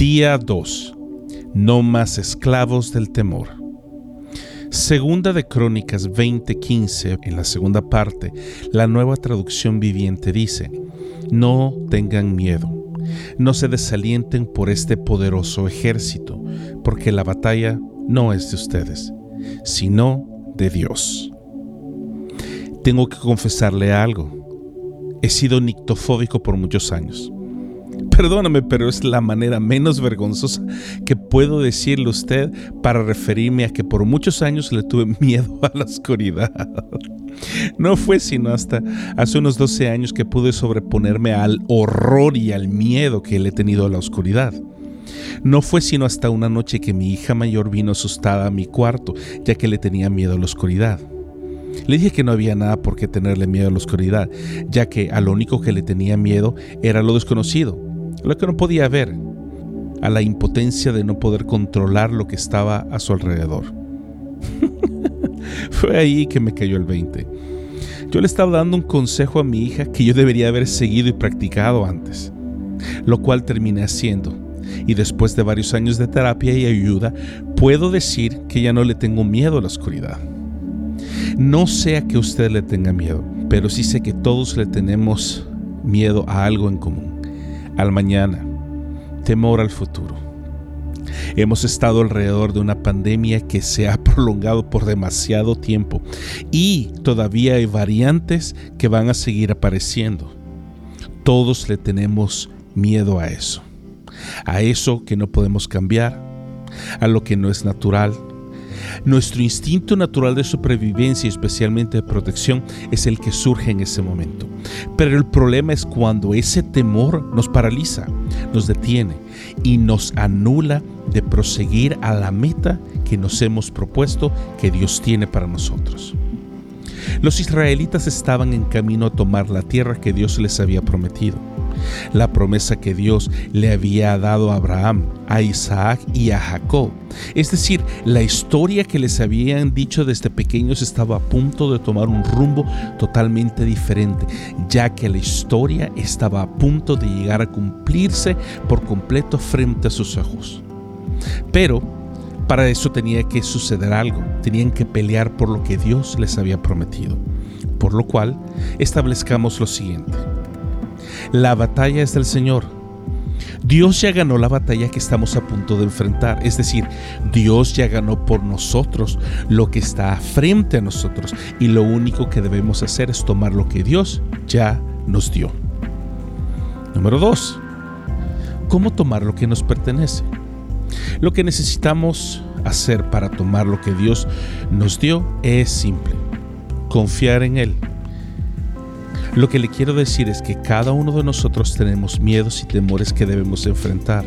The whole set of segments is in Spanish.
Día 2. No más esclavos del temor. Segunda de Crónicas 20:15, en la segunda parte, la nueva traducción viviente dice, No tengan miedo, no se desalienten por este poderoso ejército, porque la batalla no es de ustedes, sino de Dios. Tengo que confesarle algo. He sido nictofóbico por muchos años. Perdóname, pero es la manera menos vergonzosa que puedo decirle a usted para referirme a que por muchos años le tuve miedo a la oscuridad. No fue sino hasta hace unos 12 años que pude sobreponerme al horror y al miedo que le he tenido a la oscuridad. No fue sino hasta una noche que mi hija mayor vino asustada a mi cuarto, ya que le tenía miedo a la oscuridad. Le dije que no había nada por qué tenerle miedo a la oscuridad, ya que a lo único que le tenía miedo era lo desconocido, lo que no podía ver, a la impotencia de no poder controlar lo que estaba a su alrededor. Fue ahí que me cayó el 20. Yo le estaba dando un consejo a mi hija que yo debería haber seguido y practicado antes, lo cual terminé haciendo. Y después de varios años de terapia y ayuda, puedo decir que ya no le tengo miedo a la oscuridad. No sea que usted le tenga miedo, pero sí sé que todos le tenemos miedo a algo en común, al mañana, temor al futuro. Hemos estado alrededor de una pandemia que se ha prolongado por demasiado tiempo y todavía hay variantes que van a seguir apareciendo. Todos le tenemos miedo a eso, a eso que no podemos cambiar, a lo que no es natural, nuestro instinto natural de supervivencia especialmente de protección es el que surge en ese momento. Pero el problema es cuando ese temor nos paraliza, nos detiene y nos anula de proseguir a la meta que nos hemos propuesto que Dios tiene para nosotros. Los israelitas estaban en camino a tomar la tierra que Dios les había prometido la promesa que Dios le había dado a Abraham, a Isaac y a Jacob. Es decir, la historia que les habían dicho desde pequeños estaba a punto de tomar un rumbo totalmente diferente, ya que la historia estaba a punto de llegar a cumplirse por completo frente a sus ojos. Pero para eso tenía que suceder algo, tenían que pelear por lo que Dios les había prometido. Por lo cual, establezcamos lo siguiente. La batalla es del Señor. Dios ya ganó la batalla que estamos a punto de enfrentar. Es decir, Dios ya ganó por nosotros lo que está frente a nosotros. Y lo único que debemos hacer es tomar lo que Dios ya nos dio. Número dos, ¿cómo tomar lo que nos pertenece? Lo que necesitamos hacer para tomar lo que Dios nos dio es simple. Confiar en Él lo que le quiero decir es que cada uno de nosotros tenemos miedos y temores que debemos enfrentar.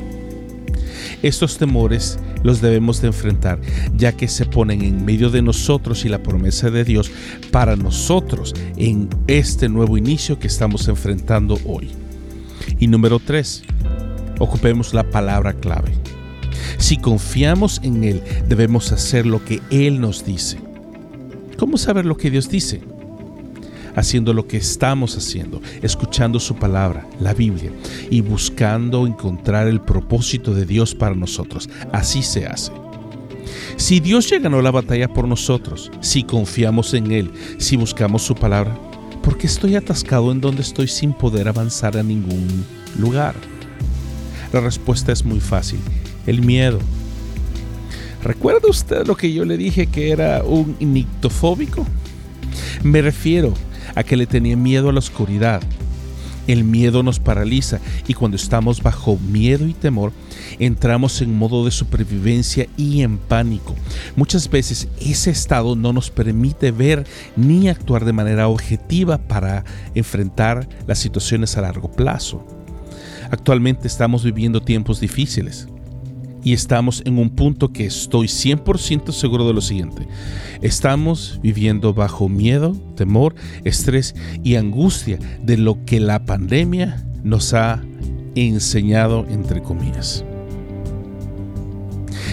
Estos temores los debemos de enfrentar, ya que se ponen en medio de nosotros y la promesa de Dios para nosotros en este nuevo inicio que estamos enfrentando hoy. Y número tres, ocupemos la palabra clave. Si confiamos en Él, debemos hacer lo que Él nos dice. ¿Cómo saber lo que Dios dice? Haciendo lo que estamos haciendo, escuchando su palabra, la Biblia, y buscando encontrar el propósito de Dios para nosotros. Así se hace. Si Dios ya ganó la batalla por nosotros, si confiamos en Él, si buscamos su palabra, ¿por qué estoy atascado en donde estoy sin poder avanzar a ningún lugar? La respuesta es muy fácil, el miedo. ¿Recuerda usted lo que yo le dije que era un nictofóbico? Me refiero a que le tenía miedo a la oscuridad. El miedo nos paraliza y cuando estamos bajo miedo y temor, entramos en modo de supervivencia y en pánico. Muchas veces ese estado no nos permite ver ni actuar de manera objetiva para enfrentar las situaciones a largo plazo. Actualmente estamos viviendo tiempos difíciles y estamos en un punto que estoy 100% seguro de lo siguiente. Estamos viviendo bajo miedo, temor, estrés y angustia de lo que la pandemia nos ha enseñado entre comillas.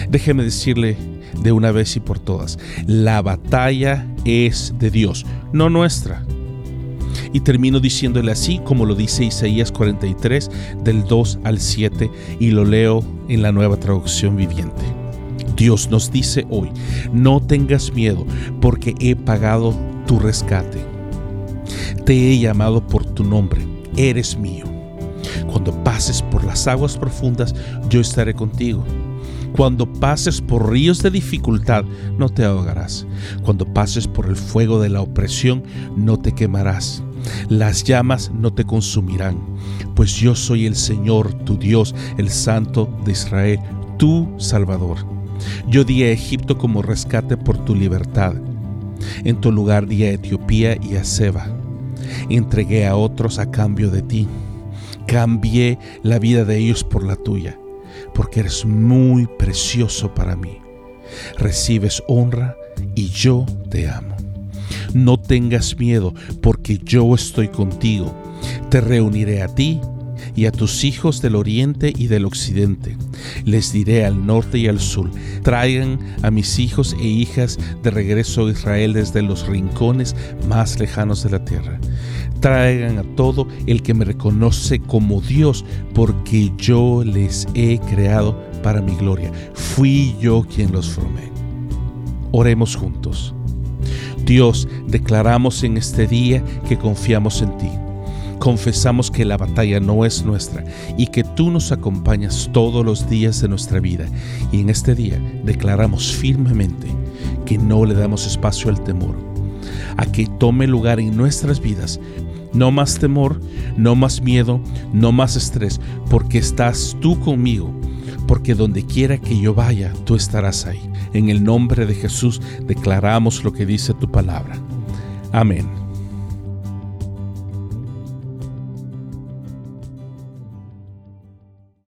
Déjeme decirle de una vez y por todas, la batalla es de Dios, no nuestra. Y termino diciéndole así como lo dice Isaías 43 del 2 al 7 y lo leo en la nueva traducción viviente. Dios nos dice hoy, no tengas miedo porque he pagado tu rescate. Te he llamado por tu nombre, eres mío. Cuando pases por las aguas profundas, yo estaré contigo. Cuando pases por ríos de dificultad, no te ahogarás. Cuando pases por el fuego de la opresión, no te quemarás. Las llamas no te consumirán, pues yo soy el Señor, tu Dios, el Santo de Israel, tu Salvador. Yo di a Egipto como rescate por tu libertad. En tu lugar di a Etiopía y a Seba. Entregué a otros a cambio de ti. Cambié la vida de ellos por la tuya, porque eres muy precioso para mí. Recibes honra y yo te amo. No tengas miedo, porque yo estoy contigo. Te reuniré a ti y a tus hijos del oriente y del occidente. Les diré al norte y al sur, traigan a mis hijos e hijas de regreso a Israel desde los rincones más lejanos de la tierra. Traigan a todo el que me reconoce como Dios, porque yo les he creado para mi gloria. Fui yo quien los formé. Oremos juntos. Dios, declaramos en este día que confiamos en ti confesamos que la batalla no es nuestra y que tú nos acompañas todos los días de nuestra vida. Y en este día declaramos firmemente que no le damos espacio al temor, a que tome lugar en nuestras vidas. No más temor, no más miedo, no más estrés, porque estás tú conmigo, porque donde quiera que yo vaya, tú estarás ahí. En el nombre de Jesús declaramos lo que dice tu palabra. Amén.